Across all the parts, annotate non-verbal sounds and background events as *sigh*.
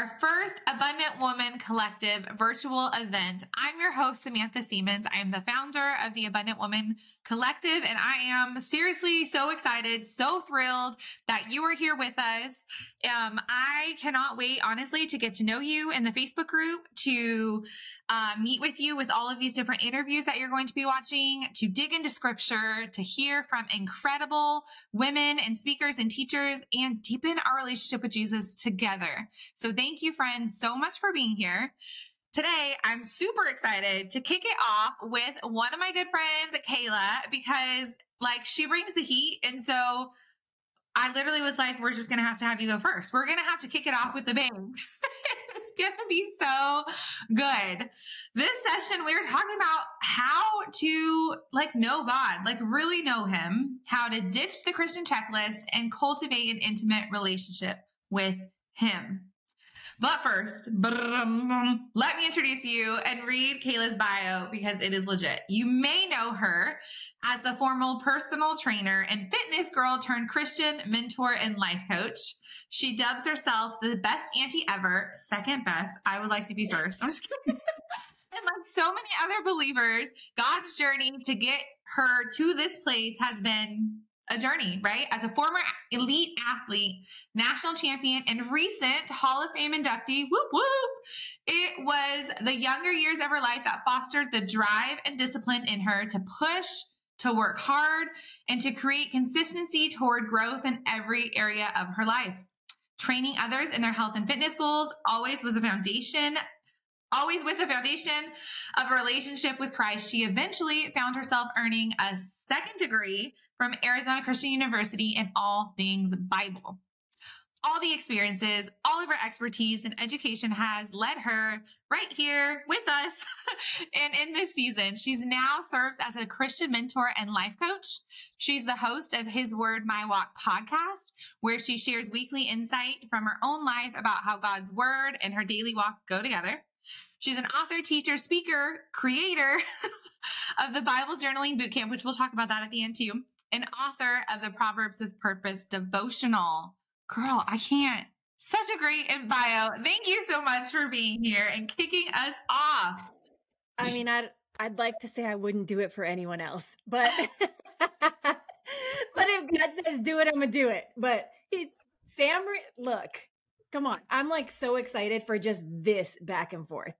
our first Abundant Woman Collective virtual event. I'm your host, Samantha Siemens. I am the founder of the Abundant Woman Collective, and I am seriously so excited, so thrilled that you are here with us. Um, I cannot wait, honestly, to get to know you in the Facebook group, to uh, meet with you with all of these different interviews that you're going to be watching, to dig into scripture, to hear from incredible women and speakers and teachers, and deepen our relationship with Jesus together. So thank you, friends, so much for being here. Today, I'm super excited to kick it off with one of my good friends, Kaela, because like she brings the heat. And so I literally was like, we're just going to have to have you go first. We're going to have to kick it off with the bang. *laughs* it's going to be so good. This session, we were talking about how to like know God, like really know him, how to ditch the Christian checklist and cultivate an intimate relationship with him. But first, let me introduce you and read Kaela's bio because it is legit. You may know her as the formal personal trainer and fitness girl turned Christian mentor and life coach. She dubs herself the best auntie ever, second best. I would like to be first. I'm just kidding. *laughs* and like so many other believers, God's journey to get her to this place has been a journey, right? As a former elite athlete, national champion, and recent Hall of Fame inductee, whoop whoop, it was the younger years of her life that fostered the drive and discipline in her to push, to work hard, and to create consistency toward growth in every area of her life. Training others in their health and fitness goals always was a foundation always with the foundation of a relationship with Christ, she eventually found herself earning a second degree from Arizona Christian University in all things Bible. All the experiences, all of her expertise and education has led her right here with us *laughs* and in this season. She's now serves as a Christian mentor and life coach. She's the host of His Word, My Walk podcast, where she shares weekly insight from her own life about how God's word and her daily walk go together. She's an author, teacher, speaker, creator *laughs* of the Bible Journaling Bootcamp, which we'll talk about that at the end too, and author of the Proverbs with Purpose devotional. Girl, I can't. Such a great bio. Thank you so much for being here and kicking us off. I mean, I'd I'd like to say I wouldn't do it for anyone else, but *laughs* *laughs* but if God says do it, I'm gonna do it. But he, Sam, look, come on, I'm like so excited for just this back and forth.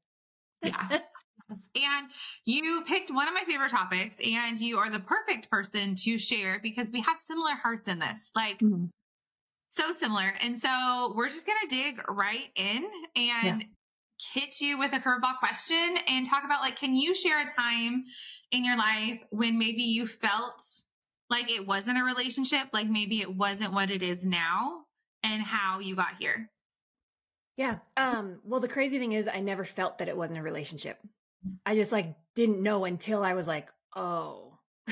Yeah. *laughs* And you picked one of my favorite topics, and you are the perfect person to share because we have similar hearts in this. Like, mm-hmm. so similar. And so we're just going to dig right in and yeah. hit you with a curveball question and talk about like, can you share a time in your life when maybe you felt like it wasn't a relationship, like maybe it wasn't what it is now, and how you got here? Yeah. Um, well, the crazy thing is, I never felt that it wasn't a relationship. I just like didn't know until I was like, oh, *laughs*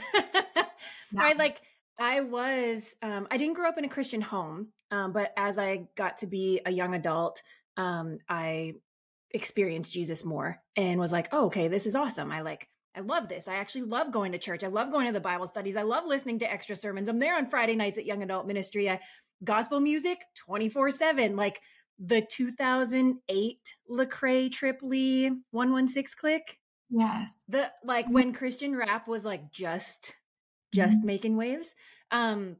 I Like I was, um, I didn't grow up in a Christian home, um, but as I got to be a young adult, um, I experienced Jesus more and was like, oh, okay, this is awesome. I like, I love this. I actually love going to church. I love going to the Bible studies. I love listening to extra sermons. I'm there on Friday nights at Young Adult Ministry. I, gospel music 24 7. Like, the 2008 Lecrae Trip Lee 116 Clique. Yes. The like mm-hmm. when Christian rap was like just just mm-hmm. making waves. Um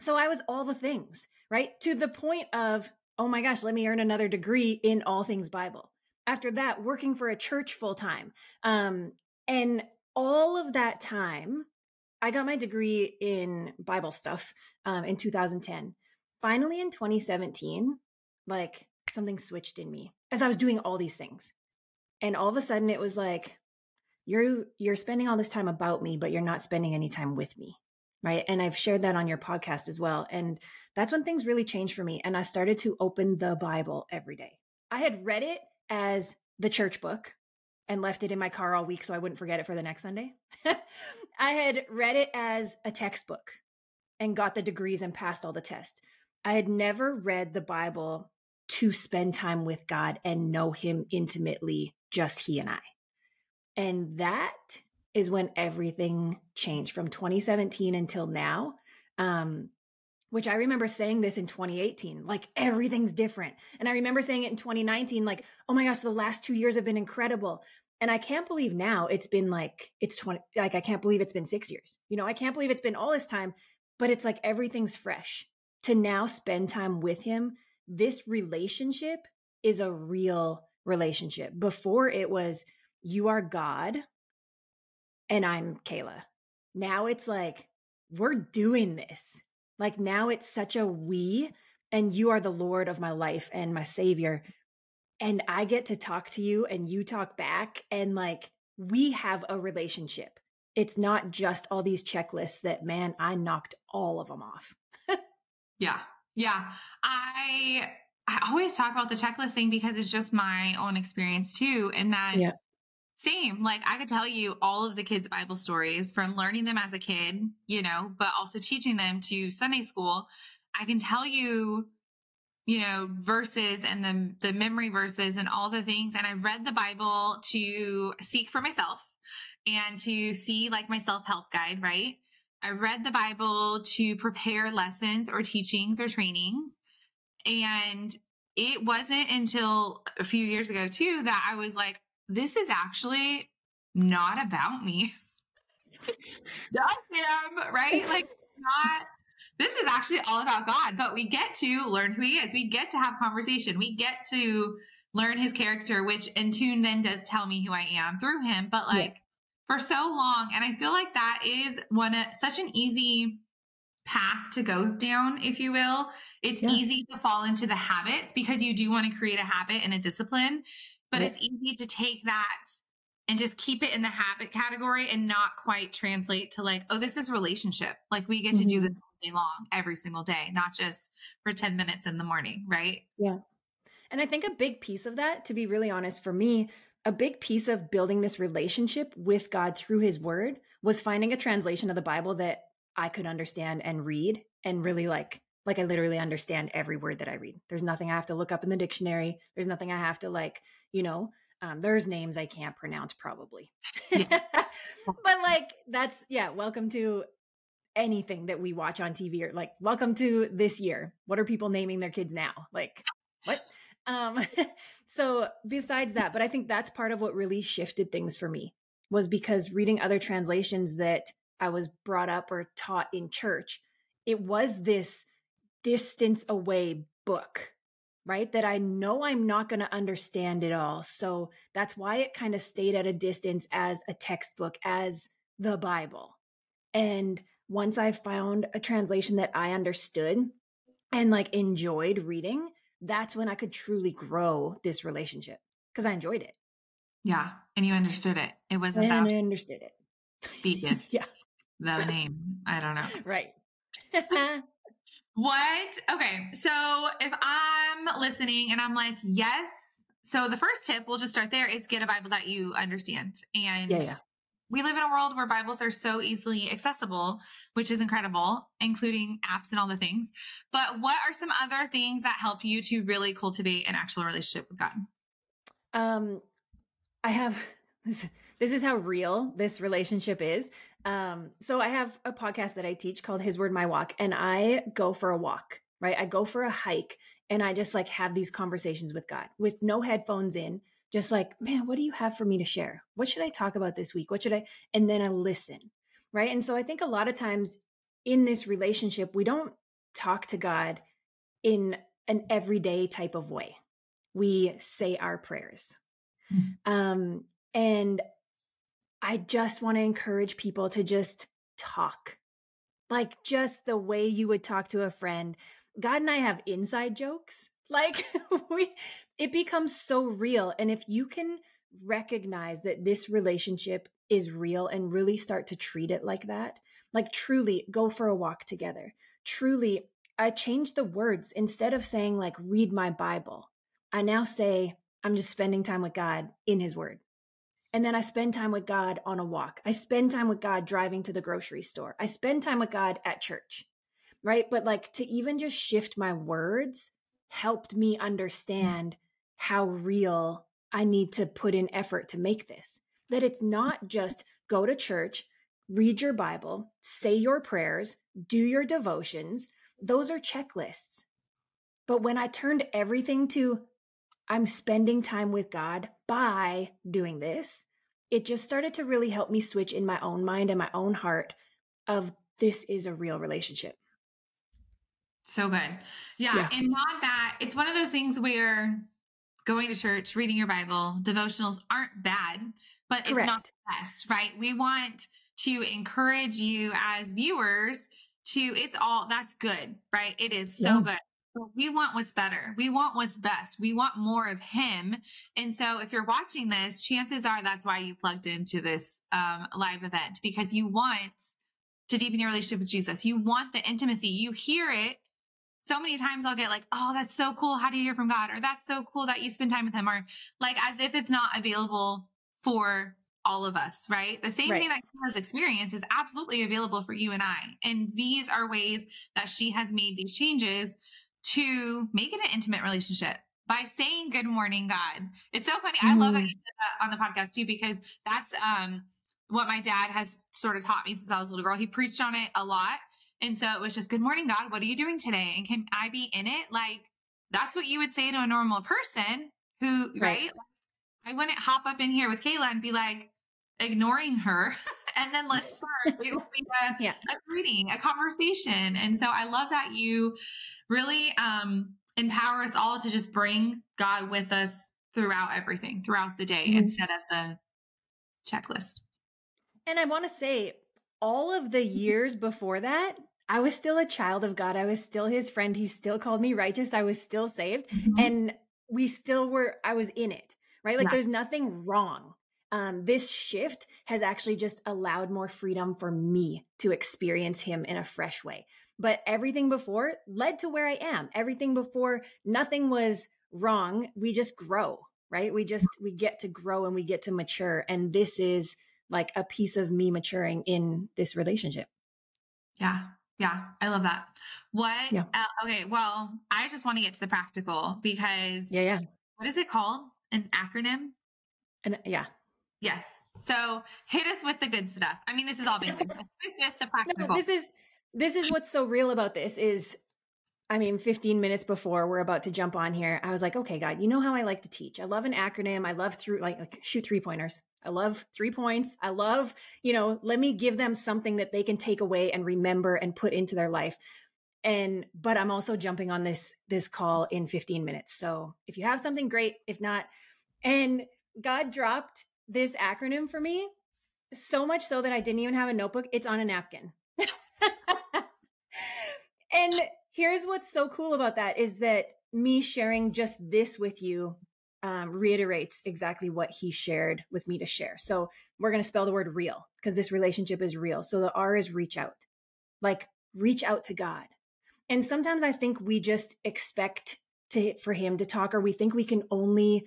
so I was all the things, right? To the point of, oh my gosh, let me earn another degree in all things Bible. After that, working for a church full time. Um and all of that time, I got my degree in Bible stuff um, in 2010. Finally, in 2017, like something switched in me as I was doing all these things. And all of a sudden it was like, you're you're spending all this time about me, but you're not spending any time with me. Right. And I've shared that on your podcast as well. And that's when things really changed for me. And I started to open the Bible every day. I had read it as the church book and left it in my car all week so I wouldn't forget it for the next Sunday. *laughs* I had read it as a textbook and got the degrees and passed all the tests. I had never read the Bible to spend time with God and know Him intimately, just He and I. And that is when everything changed from 2017 until now. Um, which I remember saying this in 2018, like everything's different. And I remember saying it in 2019, like, oh my gosh, the last two years have been incredible. And I can't believe now it's been like, it's 20, like, I can't believe it's been six years. You know, I can't believe it's been all this time, but it's like everything's fresh. To now spend time with him, this relationship is a real relationship. Before it was, you are God and I'm Kaela. Now it's like, we're doing this like now it's such a we, and you are the Lord of my life and my savior. And I get to talk to you and you talk back. And like we have a relationship. It's not just all these checklists that, man, I knocked all of them off. *laughs* yeah. Yeah. I I always talk about the checklist thing because it's just my own experience too. And that yeah. Same. Like I could tell you all of the kids' Bible stories from learning them as a kid, you know, but also teaching them to Sunday school. I can tell you, you know, verses and the the memory verses and all the things. And I've read the Bible to seek for myself and to see like my self-help guide, right? I read the Bible to prepare lessons or teachings or trainings. And it wasn't until a few years ago too that I was like, this is actually not about me. *laughs* That's him, right? Like, *laughs* not. This is actually all about God, but we get to learn who He is. We get to have conversation. We get to learn His character, which in tune then does tell me who I am through Him. But like yeah. For so long, and I feel like that is one such an easy path to go down, if you will. It's yeah. easy to fall into the habits because you do want to create a habit and a discipline but it's easy to take that and just keep it in the habit category and not quite translate to like, oh, this is relationship. Like we get to mm-hmm. do this all day long, every single day, not just for 10 minutes in the morning, right? Yeah. And I think a big piece of that, to be really honest, for me, a big piece of building this relationship with God through his word was finding a translation of the Bible that I could understand and read and really like like I literally understand every word that I read. There's nothing I have to look up in the dictionary. There's nothing I have to like you know um, there's names i can't pronounce probably. *laughs* But like that's yeah welcome to anything that we watch on tv or like welcome to this year. What are people naming their kids now? Like what um *laughs* so besides that but i think that's part of what really shifted things for me was because reading other translations that i was brought up or taught in church it was this distance away book right? That I know I'm not going to understand it all. So that's why it kind of stayed at a distance as a textbook, as the Bible. And once I found a translation that I understood and like enjoyed reading, that's when I could truly grow this relationship because I enjoyed it. Yeah. And you understood it. It wasn't and I understood it. Speak it. *laughs* yeah. The name. I don't know. *laughs* Right. *laughs* What? Okay. So if I'm listening and I'm like, yes. So the first tip, we'll just start there, is get a Bible that you understand. And yeah, yeah. We live in a world where Bibles are so easily accessible, which is incredible, including apps and all the things. But what are some other things that help you to really cultivate an actual relationship with God? Um, I have *laughs* this. This is how real this relationship is. Um, so I have a podcast that I teach called His Word My Walk, and I go for a walk, right? I go for a hike and I just like have these conversations with God with no headphones in, just like, man, what do you have for me to share? What should I talk about this week? What should I? And then I listen, right? And so I think a lot of times in this relationship, we don't talk to God in an everyday type of way. We say our prayers. Mm-hmm. Um, and I just want to encourage people to just talk. Like just the way you would talk to a friend. God and I have inside jokes. *laughs* Like we it becomes so real and if you can recognize that this relationship is real and really start to treat it like that, like truly go for a walk together. Truly I change the words instead of saying like read my Bible. I now say I'm just spending time with God in his word. And then I spend time with God on a walk. I spend time with God driving to the grocery store. I spend time with God at church. Right. But like to even just shift my words helped me mm. understand how real I need to put in effort to make this. That it's mm-hmm. not just go to church, read your Bible, say your prayers, do your devotions, those are checklists. But when I turned everything to, I'm spending time with God by doing this, it just started to really help me switch in my own mind and my own heart of this is a real relationship. So good. Yeah, yeah. And not that it's one of those things where going to church, reading your Bible, devotionals aren't bad, but Correct. it's not the best, right? We want to encourage you as viewers to, it's all that's good, right? It is so yeah. good. We want what's better. We want what's best. We want more of him. And so if you're watching this, chances are that's why you plugged into this um, live event because you want to deepen your relationship with Jesus. You want the intimacy. You hear it so many times I'll get like, oh, that's so cool. How do you hear from God? Or that's so cool that you spend time with him. Or like as if it's not available for all of us, right? The same right. thing that Kaela's experience is absolutely available for you and I. And these are ways that she has made these changes to make it an intimate relationship by saying good morning, God. It's so funny. Mm-hmm. I love that mm-hmm. you did that on the podcast too, because that's um what my dad has sort of taught me since I was a little girl. He preached on it a lot. And so it was just, Good morning, God. What are you doing today? And can I be in it? Like, that's what you would say to a normal person who, right? right? I wouldn't hop up in here with Kaela and be like, ignoring her *laughs* and then let's *laughs* start it will be a, yeah. a greeting a conversation and so i love that you really um empower us all to just bring god with us throughout everything throughout the day mm-hmm. instead of the checklist and i want to say all of the years before that I was still a child of God. I was still his friend. He still called me righteous. I was still saved. Mm-hmm. And we still were, I was in it, right? Like yeah. there's nothing wrong. Um, this shift has actually just allowed more freedom for me to experience him in a fresh way. But everything before led to where I am. Everything before, nothing was wrong. We just grow, right? We just, we get to grow and we get to mature. And this is like a piece of me maturing in this relationship. Yeah. Yeah, I love that. What? Yeah. Uh, okay, well, I just want to get to the practical because yeah, yeah. What is it called? An acronym? And yeah. Yes. So hit us with the good stuff. I mean, this is all basic. *laughs* hit us with the practical. No, this is this is what's so real about this is I mean, 15 minutes before we're about to jump on here, I was like, okay, God, you know how I like to teach. I love an acronym. I love through like, like shoot three pointers. I love three points. I love, you know, let me give them something that they can take away and remember and put into their life. And but I'm also jumping on this this call in 15 minutes. So if you have something great, if not, and God dropped this acronym for me so much so that I didn't even have a notebook. It's on a napkin. *laughs* and here's what's so cool about that is that me sharing just this with you um, reiterates exactly what he shared with me to share. So we're going to spell the word real because this relationship is real. So the R is reach out, like reach out to God. And sometimes I think we just expect to for him to talk, or we think we can only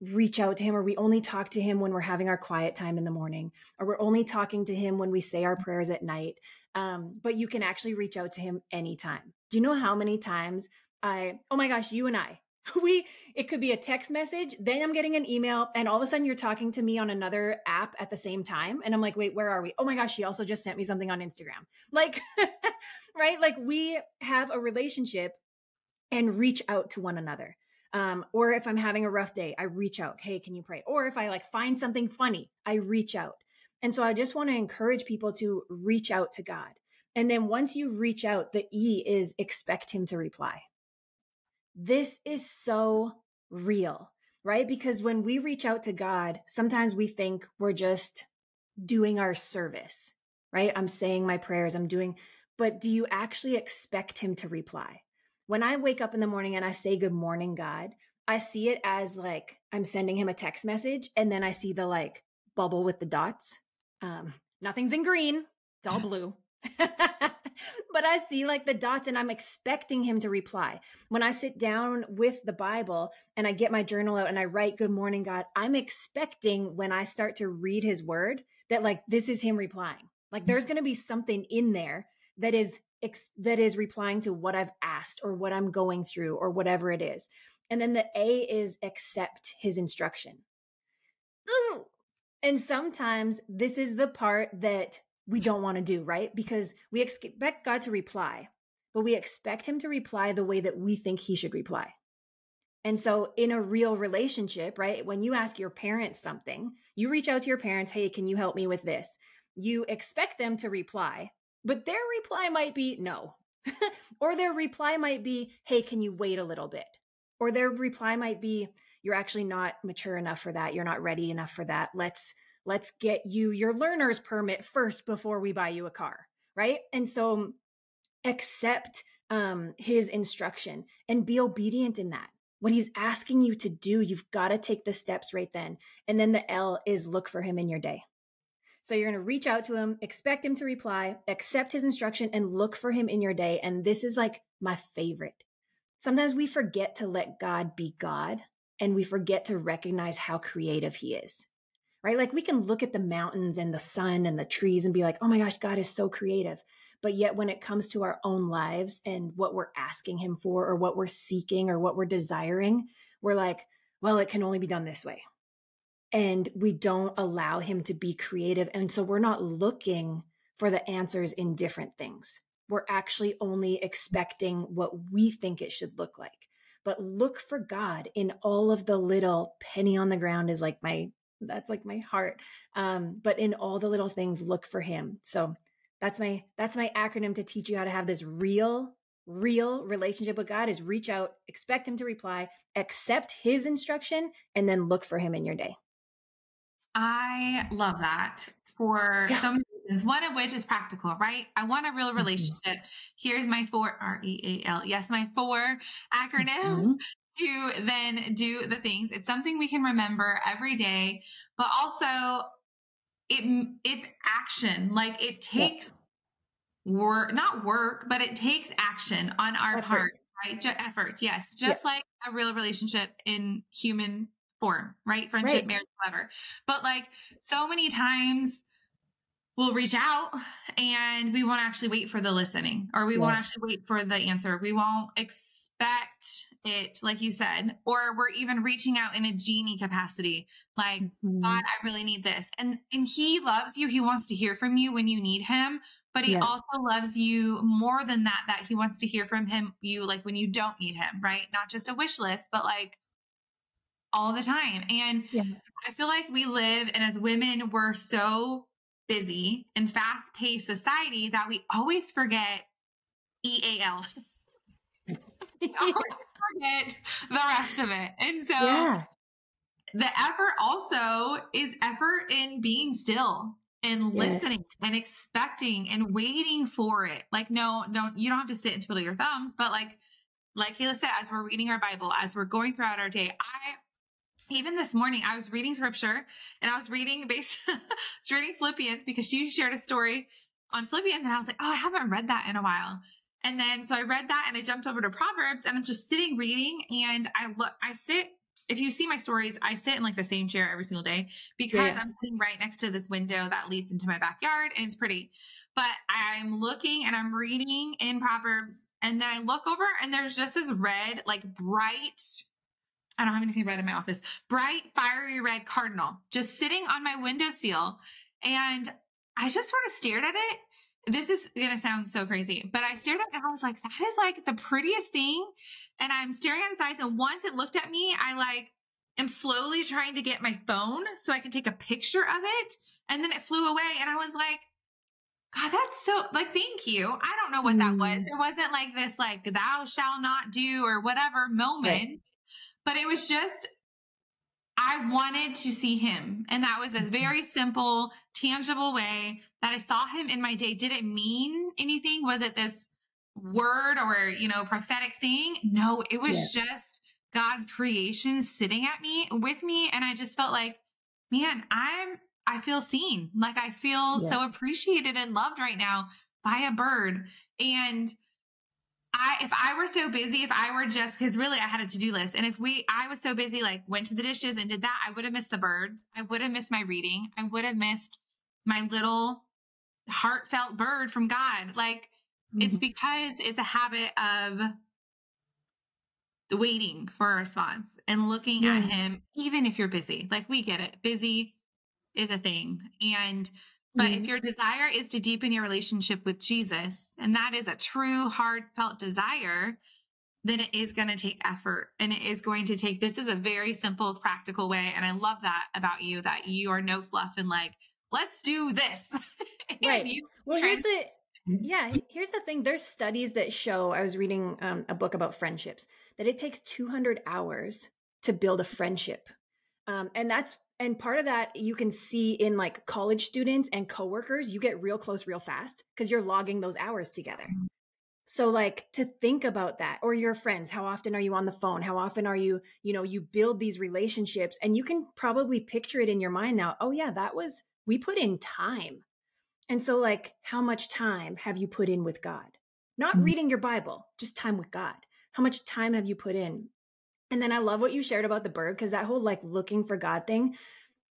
reach out to him, or we only talk to him when we're having our quiet time in the morning, or we're only talking to him when we say our prayers at night. Um, but you can actually reach out to him anytime. Do you know how many times I, oh my gosh, you and I, *laughs* we, it could be a text message, then I'm getting an email, and all of a sudden you're talking to me on another app at the same time. And I'm like, wait, where are we? Oh my gosh, she also just sent me something on Instagram. *laughs* Like, *laughs* right? Like we have a relationship and reach out to one another. Um, or if I'm having a rough day, I reach out, hey, can you pray? Or if I like find something funny, I reach out. And so I just want to encourage people to reach out to God. And then once you reach out, the E is expect him to reply. This is so real, right? Because when we reach out to God, sometimes we think we're just doing our service, right? I'm saying my prayers, I'm doing, but do you actually expect him to reply? When I wake up in the morning and I say, Good morning, God, I see it as like I'm sending him a text message and then I see the like bubble with the dots um, nothing's in green, it's all *laughs* blue. *laughs* *laughs* but I see like the dots and I'm expecting him to reply. When I sit down with the Bible and I get my journal out and I write, Good morning, God, I'm expecting when I start to read his word that like this is him replying. Like there's going to be something in there that is ex- that is replying to what I've asked or what I'm going through or whatever it is. And then the A is accept his instruction. Ooh, and sometimes this is the part that we don't want to do, right? Because we expect God to reply, but we expect him to reply the way that we think he should reply. And so, in a real relationship, right, when you ask your parents something, you reach out to your parents, hey, can you help me with this? You expect them to reply, but their reply might be no. *laughs* or their reply might be, hey, can you wait a little bit? Or their reply might be, you're actually not mature enough for that. You're not ready enough for that. Let's let's get you your learner's permit first before we buy you a car, right? And so accept um his instruction and be obedient in that what he's asking you to do, you've got to take the steps right then. And then the L is look for him in your day. So you're going to reach out to him, expect him to reply, accept his instruction, and look for him in your day. And this is like my favorite. Sometimes we forget to let God be God and we forget to recognize how creative he is, right? Like we can look at the mountains and the sun and the trees and be like, oh my gosh, God is so creative. But yet, when it comes to our own lives and what we're asking Him for, or what we're seeking, or what we're desiring, we're like, well, it can only be done this way. And we don't allow Him to be creative. And so we're not looking for the answers in different things. We're actually only expecting what we think it should look like. But look for God in all of the little penny on the ground is like my that's like my heart. Um, but in all the little things, look for him. So that's my that's my acronym to teach you how to have this real real relationship with God is reach out, expect him to reply, accept his instruction and then look for him in your day. I love that for yeah. so many reasons. One of which is practical, right? I want a real mm-hmm. relationship. Mm-hmm. Here's my four R E A L. Yes, my four acronyms mm-hmm. To then do the things. It's something we can remember every day, but also it it's action. Like it takes yeah. work, not work, but it takes action on our effort. part, right? Just effort, yes. Just yeah. like a real relationship in human form, right? Friendship, right. marriage, whatever. But like so many times we'll reach out and we won't actually wait for the listening or we yes. won't actually wait for the answer. We won't expect it, like you said, or we're even reaching out in a genie capacity. Like, mm-hmm. God, I really need this. And and he loves you. He wants to hear from you when you need him, but he also loves you more than that, that he wants to hear from him you like when you don't need him, right? Not just a wish list, but like all the time. And yeah. I feel like we live and as women, we're so busy and fast paced society that we always forget EAL. *laughs* *laughs* forget the rest of it. And so yeah. the effort also is effort in being still and listening yes. and expecting and waiting for it. Like, no, don't, you don't have to sit and twiddle your thumbs, but like, like Kaela said, as we're reading our Bible, as we're going throughout our day, I, even this morning, I was reading scripture and I was reading base, I was reading Philippians because she shared a story on Philippians and I was like, oh, I haven't read that in a while. And then so I read that and I jumped over to Proverbs and I'm just sitting reading and I look, I sit, if you see my stories, I sit in like the same chair every single day because yeah. I'm sitting right next to this window that leads into my backyard and it's pretty. But I'm looking and I'm reading in Proverbs and then I look over and there's just this red, like bright, I don't have anything red in my office, bright, fiery red cardinal just sitting on my windowsill. And I just sort of stared at it this is going to sound so crazy, but I stared at it and I was like, that is like the prettiest thing. And I'm staring at its eyes. And once it looked at me, I like am slowly trying to get my phone so I can take a picture of it. And then it flew away. And I was like, God, that's so like, thank you. I don't know what that was. Mm. It wasn't like this, like, thou shall not do or whatever moment, right. but it was just I wanted to see him. And that was a mm-hmm. very simple, tangible way that I saw him in my day. Did it mean anything? Was it this word or, you know, prophetic thing? No, it was yeah. just God's creation sitting at me with me. And I just felt like, man, I'm, I feel seen. Like I feel yeah. so appreciated and loved right now by a bird. And I if I were so busy, if I were just because really I had a to-do list. And if we I was so busy, like went to the dishes and did that, I would have missed the bird. I would have missed my reading. I would have missed my little heartfelt bird from God. Like mm-hmm. it's because it's a habit of waiting for a response and looking yeah. at him, even if you're busy. Like we get it. Busy is a thing. And But mm-hmm. if your desire is to deepen your relationship with Jesus, and that is a true, heartfelt desire, then it is going to take effort and it is going to take this is a very simple practical way and i love that about you that you are no fluff and like let's do this. *laughs* Right. well here's the yeah here's the thing there's studies that show i was reading um, a book about friendships that it takes 200 hours to build a friendship um, and that's and part of that you can see in like college students and coworkers you get real close real fast because you're logging those hours together so like to think about that or your friends, how often are you on the phone? How often are you, you know, you build these relationships and you can probably picture it in your mind now. Oh yeah, that was we put in time. And so like how much time have you put in with God? Not mm-hmm. reading your Bible, just time with God. How much time have you put in? And then I love what you shared about the bird because that whole like looking for God thing.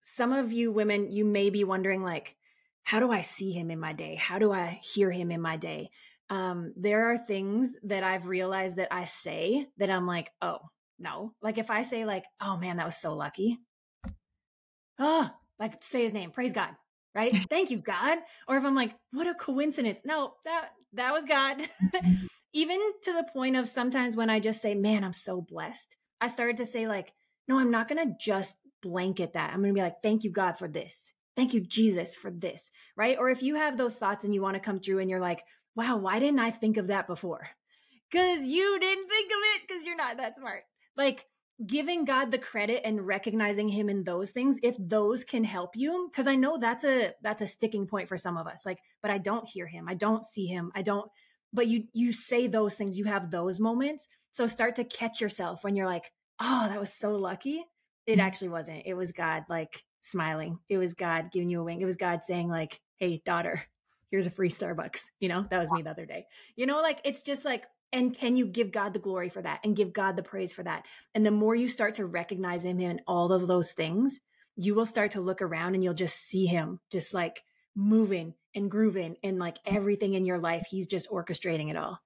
Some of you women, you may be wondering like, how do I see him in my day? How do I hear him in my day? um, there are things that I've realized that I say that I'm like, oh, no. Like if I say like, oh man, that was so lucky. Oh, like say his name, praise God, right? *laughs* Thank you, God. Or if I'm like, what a coincidence. No, that that was God. Mm-hmm. *laughs* Even to the point of sometimes when I just say, man, I'm so blessed. I started to say like, no, I'm not gonna just blanket that. I'm gonna be like, thank you, God, for this. Thank you, Jesus, for this. Right. Or if you have those thoughts and you want to come through and you're like, wow, why didn't I think of that before? *laughs* Because you didn't think of it because you're not that smart. Like giving God the credit and recognizing him in those things, if those can help you, because I know that's a that's a sticking point for some of us. Like, but I don't hear him, I don't see him, I don't, but you you say those things, you have those moments. So start to catch yourself when you're like, oh, that was so lucky. It mm-hmm. actually wasn't. It was God like smiling. It was God giving you a wing. It was God saying, like, hey, daughter, here's a free Starbucks. You know, that was me the other day. You know, like it's just like, and can you give God the glory for that and give God the praise for that? And the more you start to recognize him in all of those things, you will start to look around and you'll just see him just like moving and grooving and like everything in your life. He's just orchestrating it all.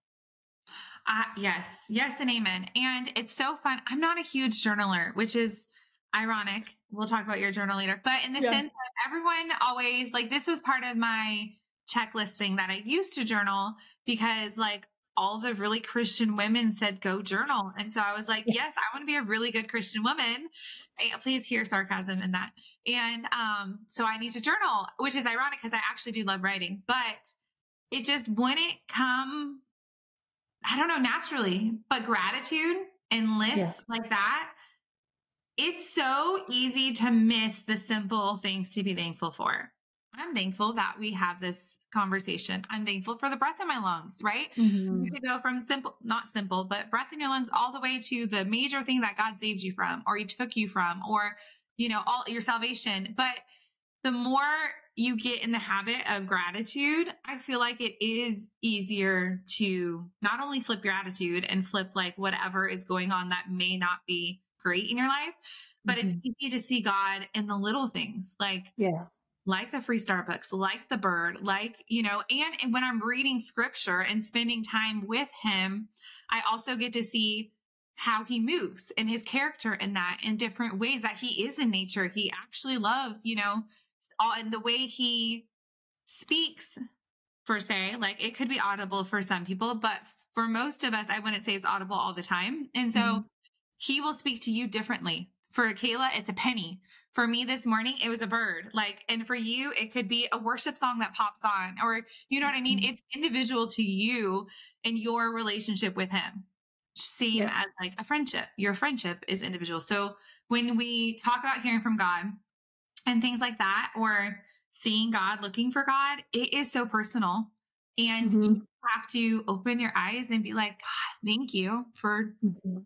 Uh, yes, yes, and amen. And it's so fun. I'm not a huge journaler, which is ironic. We'll talk about your journal later. But in the yeah. sense of everyone always like this was part of my checklist thing that I used to journal because like all the really Christian women said go journal. And so I was like, yes, I want to be a really good Christian woman. Please hear sarcasm in that. And um, so I need to journal, which is ironic because I actually do love writing, but it just wouldn't come, I don't know, naturally, but gratitude and lists yeah. like that. It's so easy to miss the simple things to be thankful for. I'm thankful that we have this conversation. I'm thankful for the breath in my lungs, right? Mm-hmm. You could go from simple, not simple, but breath in your lungs all the way to the major thing that God saved you from, or He took you from, or, you know, all your salvation. But the more you get in the habit of gratitude, I feel like it is easier to not only flip your attitude and flip like whatever is going on that may not be great in your life, but mm-hmm. it's easy to see God in the little things. Like, yeah like the free Starbucks, like the bird, like, you know, and when I'm reading scripture and spending time with him, I also get to see how he moves and his character in that in different ways that he is in nature. He actually loves, you know, all and the way he speaks per se, like it could be audible for some people, but for most of us, I wouldn't say it's audible all the time. And so mm-hmm. he will speak to you differently. For Kaela, it's a penny. For me this morning, it was a bird. Like, and for you, it could be a worship song that pops on, or you know what I mean? Mm-hmm. It's individual to you and your relationship with him. Same yeah. as like a friendship. Your friendship is individual. So when we talk about hearing from God and things like that, or seeing God, looking for God, it is so personal. And mm-hmm. you have to open your eyes and be like, God, thank you for mm-hmm.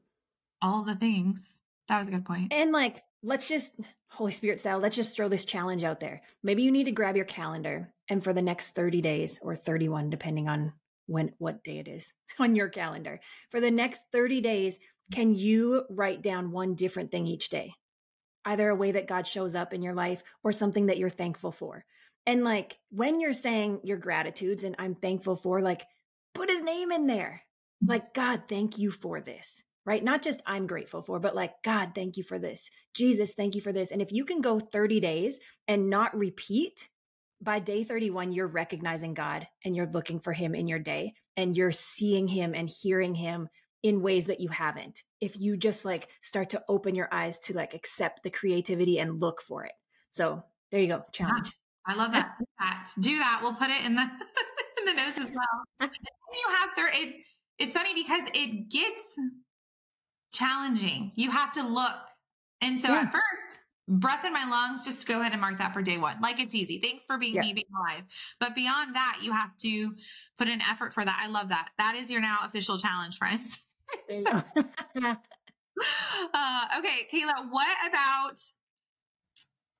all the things. That was a good point. And like, let's just Holy Spirit style, let's just throw this challenge out there. Maybe you need to grab your calendar and for the next 30 days or 31 depending on when what day it is *laughs* on your calendar. For the next 30 days, can you write down one different thing each day? Either a way that God shows up in your life or something that you're thankful for. And like when you're saying your gratitudes and I'm thankful for like put his name in there. Mm-hmm. Like God, thank you for this right? Not just I'm grateful for, but like, God, thank you for this. Jesus, thank you for this. And if you can go 30 days and not repeat, by day 31, you're recognizing God and you're looking for him in your day and you're seeing him and hearing him in ways that you haven't. If you just like start to open your eyes to like accept the creativity and look for it. So there you go. Challenge. I love that. *laughs* that. Do that. We'll put it in the *laughs* in the notes as well. *laughs* you have there it it's funny because it gets challenging. You have to look. And so yeah. at first, breath in my lungs, just go ahead and mark that for day one. Like it's easy. Thanks for being yeah. me being alive. But beyond that, you have to put an effort for that. I love that. That is your now official challenge, friends. *laughs* so, uh, uh, okay, Kaela, what about,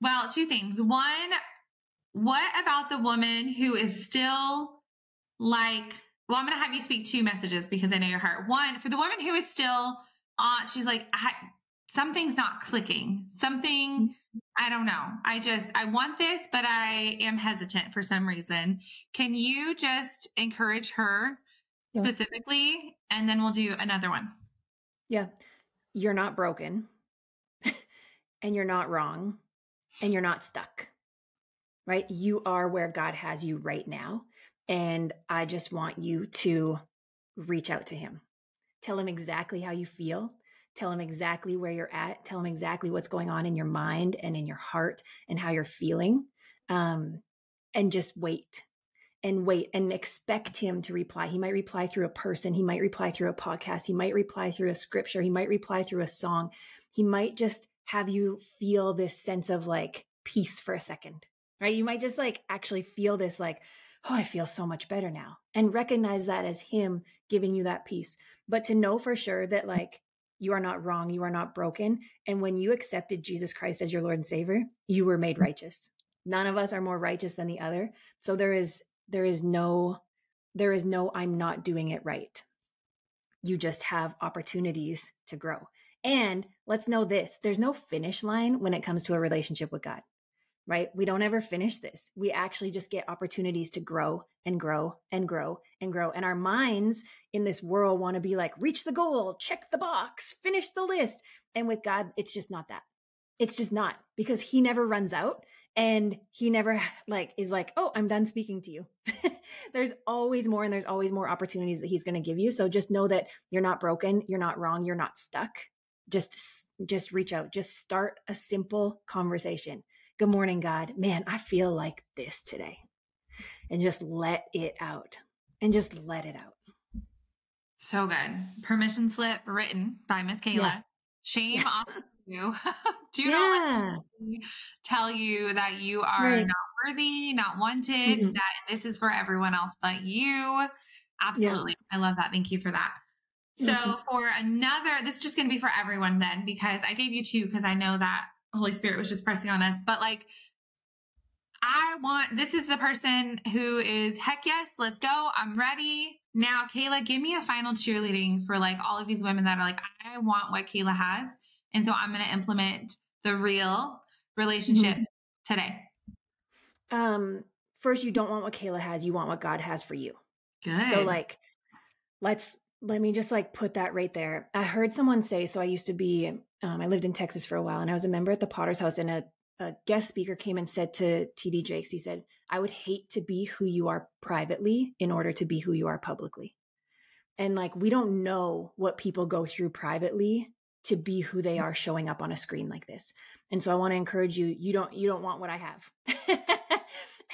well, two things. One, what about the woman who is still like, well, I'm going to have you speak two messages because I know your heart. One, for the woman who is still on, she's like, something's not clicking. Something, mm-hmm. I don't know. I just, I want this, but I am hesitant for some reason. Can you just encourage her yeah. specifically? And then we'll do another one. Yeah. You're not broken *laughs* and you're not wrong and you're not stuck, right? You are where God has you right now. And I just want you to reach out to him. Tell him exactly how you feel. Tell him exactly where you're at. Tell him exactly what's going on in your mind and in your heart and how you're feeling. Um, and just wait and wait and expect him to reply. He might reply through a person. He might reply through a podcast. He might reply through a scripture. He might reply through a song. He might just have you feel this sense of like peace for a second, right? You might just like actually feel this like, oh, I feel so much better now and recognize that as him giving you that peace. But to know for sure that like you are not wrong, you are not broken. And when you accepted Jesus Christ as your Lord and Savior, you were made righteous. None of us are more righteous than the other. So there is there is no there is no I'm not doing it right. You just have opportunities to grow. And let's know this, there's no finish line when it comes to a relationship with God right? We don't ever finish this. We actually just get opportunities to grow and grow and grow and grow. And our minds in this world want to be like, reach the goal, check the box, finish the list. And with God, it's just not that. It's just not because he never runs out and he never like is like, "Oh, I'm done speaking to you." *laughs* there's always more and there's always more opportunities that he's going to give you. So just know that you're not broken, you're not wrong, you're not stuck. Just just reach out. Just start a simple conversation Good morning, God. Man, I feel like this today. And just let it out and just let it out. So good. Permission slip written by Miss Kaela. Yeah. Shame yeah. on *laughs* you. *laughs* Do yeah. not let tell you that you are right. not worthy, not wanted, mm-hmm. that this is for everyone else but you. Absolutely. Yeah. I love that. Thank you for that. So mm-hmm. for another, this is just going to be for everyone then, because I gave you two because I know that Holy Spirit was just pressing on us. But like, I want this is the person who is heck yes, let's go. I'm ready. Now, Kaela, give me a final cheerleading for like all of these women that are like, I want what Kaela has. And so I'm going to implement the real relationship mm-hmm. today. Um, first, you don't want what Kaela has, you want what God has for you. Good. So, like, let's let me just like put that right there. I heard someone say, so I used to be, um, I lived in Texas for a while and I was a member at the Potter's House and a, a guest speaker came and said to TD Jakes, he said, I would hate to be who you are privately in order to be who you are publicly. And like, we don't know what people go through privately to be who they are showing up on a screen like this. And so I want to encourage you, you don't, you don't want what I have *laughs*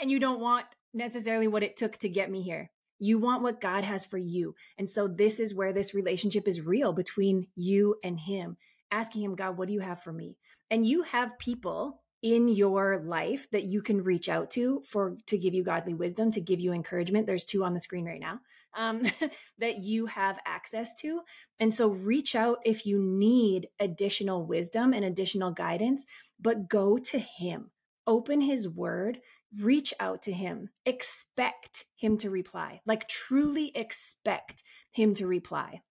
and you don't want necessarily what it took to get me here. You want what God has for you. And so this is where this relationship is real between you and Him, asking Him, God, what do you have for me? And you have people in your life that you can reach out to for to give you godly wisdom to give you encouragement there's two on the screen right now um, *laughs* that you have access to and so reach out if you need additional wisdom and additional guidance but go to him open his word reach out to him, expect him to reply, like truly expect him to reply.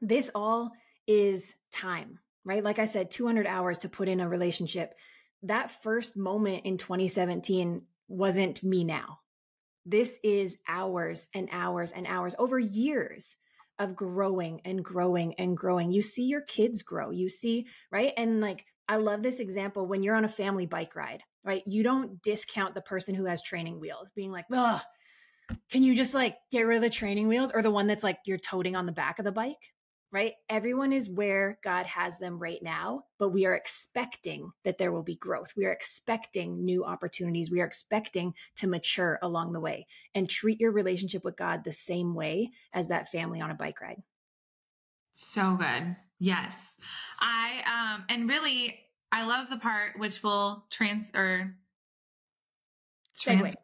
This all is time, right? Like I said, 200 hours to put in a relationship. That first moment in 2017 wasn't me now. This is hours and hours and hours over years of growing and growing and growing. You see your kids grow. You see, right? And like, I love this example when you're on a family bike ride right? You don't discount the person who has training wheels, being like, ugh, can you just like get rid of the training wheels or the one that's like you're toting on the back of the bike? Right? Everyone is where God has them right now, but we are expecting that there will be growth. We are expecting new opportunities. We are expecting to mature along the way and treat your relationship with God the same way as that family on a bike ride. So good. Yes. I um and really I love the part which will trans or transfer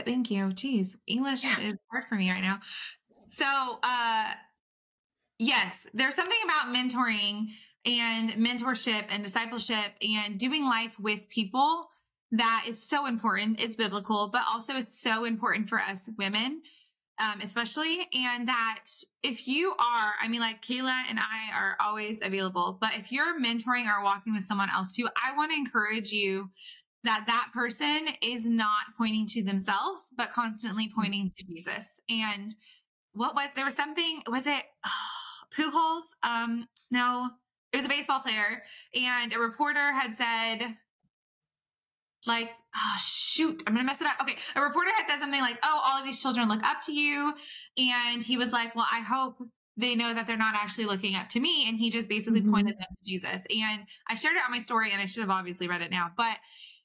thank you. Jeez, English yeah. is hard for me right now. So uh yes, there's something about mentoring and mentorship and discipleship and doing life with people that is so important. It's biblical, but also it's so important for us women um, especially. And that if you are, I mean, like Kaela and I are always available, but if you're mentoring or walking with someone else too, I want to encourage you that that person is not pointing to themselves, but constantly pointing to Jesus. And what was there was something? Was it oh, Pujols? Um, no, it was a baseball player, and a reporter had said like, oh shoot, I'm gonna mess it up. Okay, a reporter had said something like, "Oh, all of these children look up to you," and he was like, "Well, I hope." They know that they're not actually looking up to me. And he just basically mm-hmm. pointed them to Jesus. And I shared it on my story, and I should have obviously read it now. But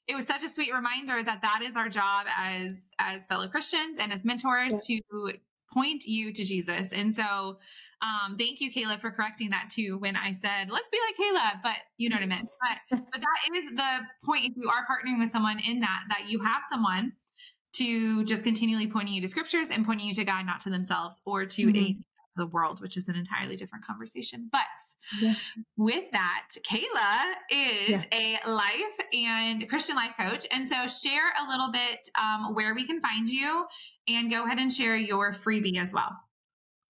it was such a sweet reminder that that is our job as as fellow Christians and as mentors yeah. to point you to Jesus. And so um, thank you, Kaela, for correcting that too when I said, let's be like Kaela, but you know what I meant. But, but that is the point. If you are partnering with someone in that, that you have someone to just continually pointing you to scriptures and pointing you to God, not to themselves or to mm-hmm. anything the world, which is an entirely different conversation. But yeah. with that, Kaela is yeah. a life and Christian life coach. And so share a little bit um, where we can find you and go ahead and share your freebie as well.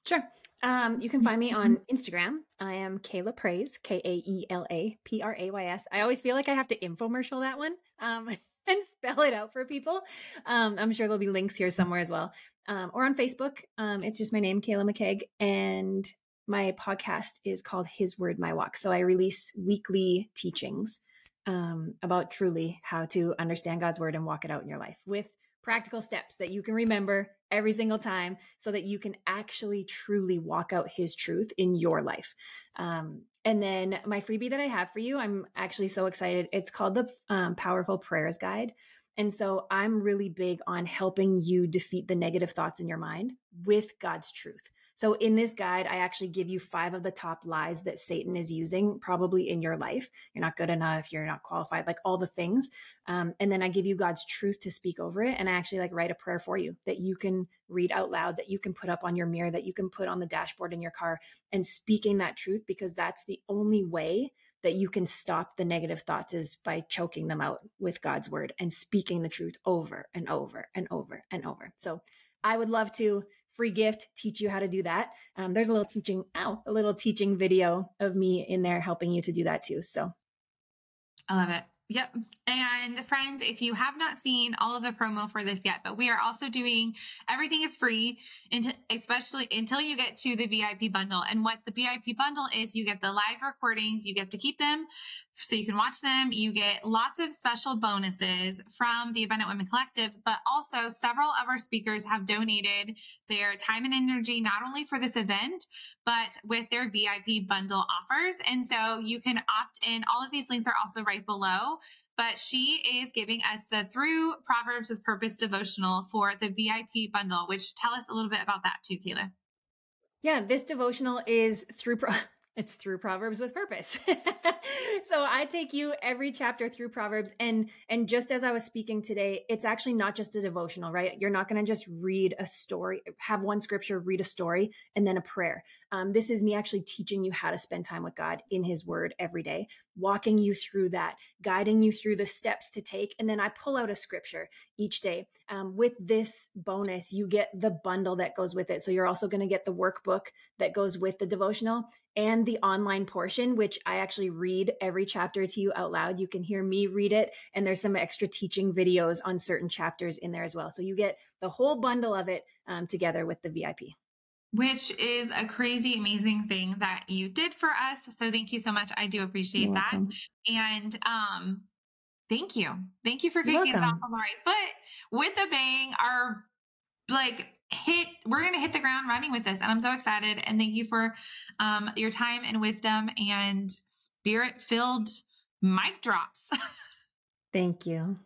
Sure. Um, you can find me on Instagram. I am Kaela Prays, K A E L A P R A Y S. I always feel like I have to infomercial that one um, *laughs* and spell it out for people. Um, I'm sure there'll be links here somewhere as well. Um, or on Facebook. Um, it's just my name, Kaela McKaig. And my podcast is called His Word, My Walk. So I release weekly teachings um, about truly how to understand God's Word and walk it out in your life with practical steps that you can remember every single time so that you can actually truly walk out his truth in your life. Um, and then my freebie that I have for you, I'm actually so excited. It's called the um, Powerful Prayers Guide. And so I'm really big on helping you defeat the negative thoughts in your mind with God's truth. So in this guide, I actually give you five of the top lies that Satan is using probably in your life. You're not good enough. You're not qualified, like all the things. Um, and then I give you God's truth to speak over it. And I actually like write a prayer for you that you can read out loud, that you can put up on your mirror, that you can put on the dashboard in your car and speaking that truth because that's the only way that you can stop the negative thoughts is by choking them out with God's word and speaking the truth over and over and over and over. So I would love to free gift teach you how to do that um, there's a little teaching ow, a little teaching video of me in there helping you to do that too so i love it Yep. And friends, if you have not seen all of the promo for this yet, but we are also doing everything is free especially until you get to the VIP bundle. And what the VIP bundle is, you get the live recordings, you get to keep them so you can watch them. You get lots of special bonuses from the Abundant Women Collective, but also several of our speakers have donated their time and energy not only for this event, but with their VIP bundle offers. And so you can opt in. All of these links are also right below. But she is giving us the Through Proverbs with Purpose devotional for the VIP bundle, which tell us a little bit about that too, Kaela. Yeah, this devotional is through pro- *laughs* it's through Proverbs with purpose. *laughs* so I take you every chapter through Proverbs and and just as I was speaking today, it's actually not just a devotional, right? You're not going to just read a story, have one scripture, read a story and then a prayer. Um, this is me actually teaching you how to spend time with God in His Word every day, walking you through that, guiding you through the steps to take. And then I pull out a scripture each day. Um, with this bonus, you get the bundle that goes with it. So you're also going to get the workbook that goes with the devotional and the online portion, which I actually read every chapter to you out loud. You can hear me read it, and there's some extra teaching videos on certain chapters in there as well. So you get the whole bundle of it um, together with the VIP which is a crazy, amazing thing that you did for us. So thank you so much. I do appreciate You're that. Welcome. And um, Thank you. Thank you for kicking us off on the right foot with a bang. Our like hit we're gonna hit the ground running with this and i'm so excited and thank you for um, your time and wisdom and spirit filled mic drops *laughs* thank you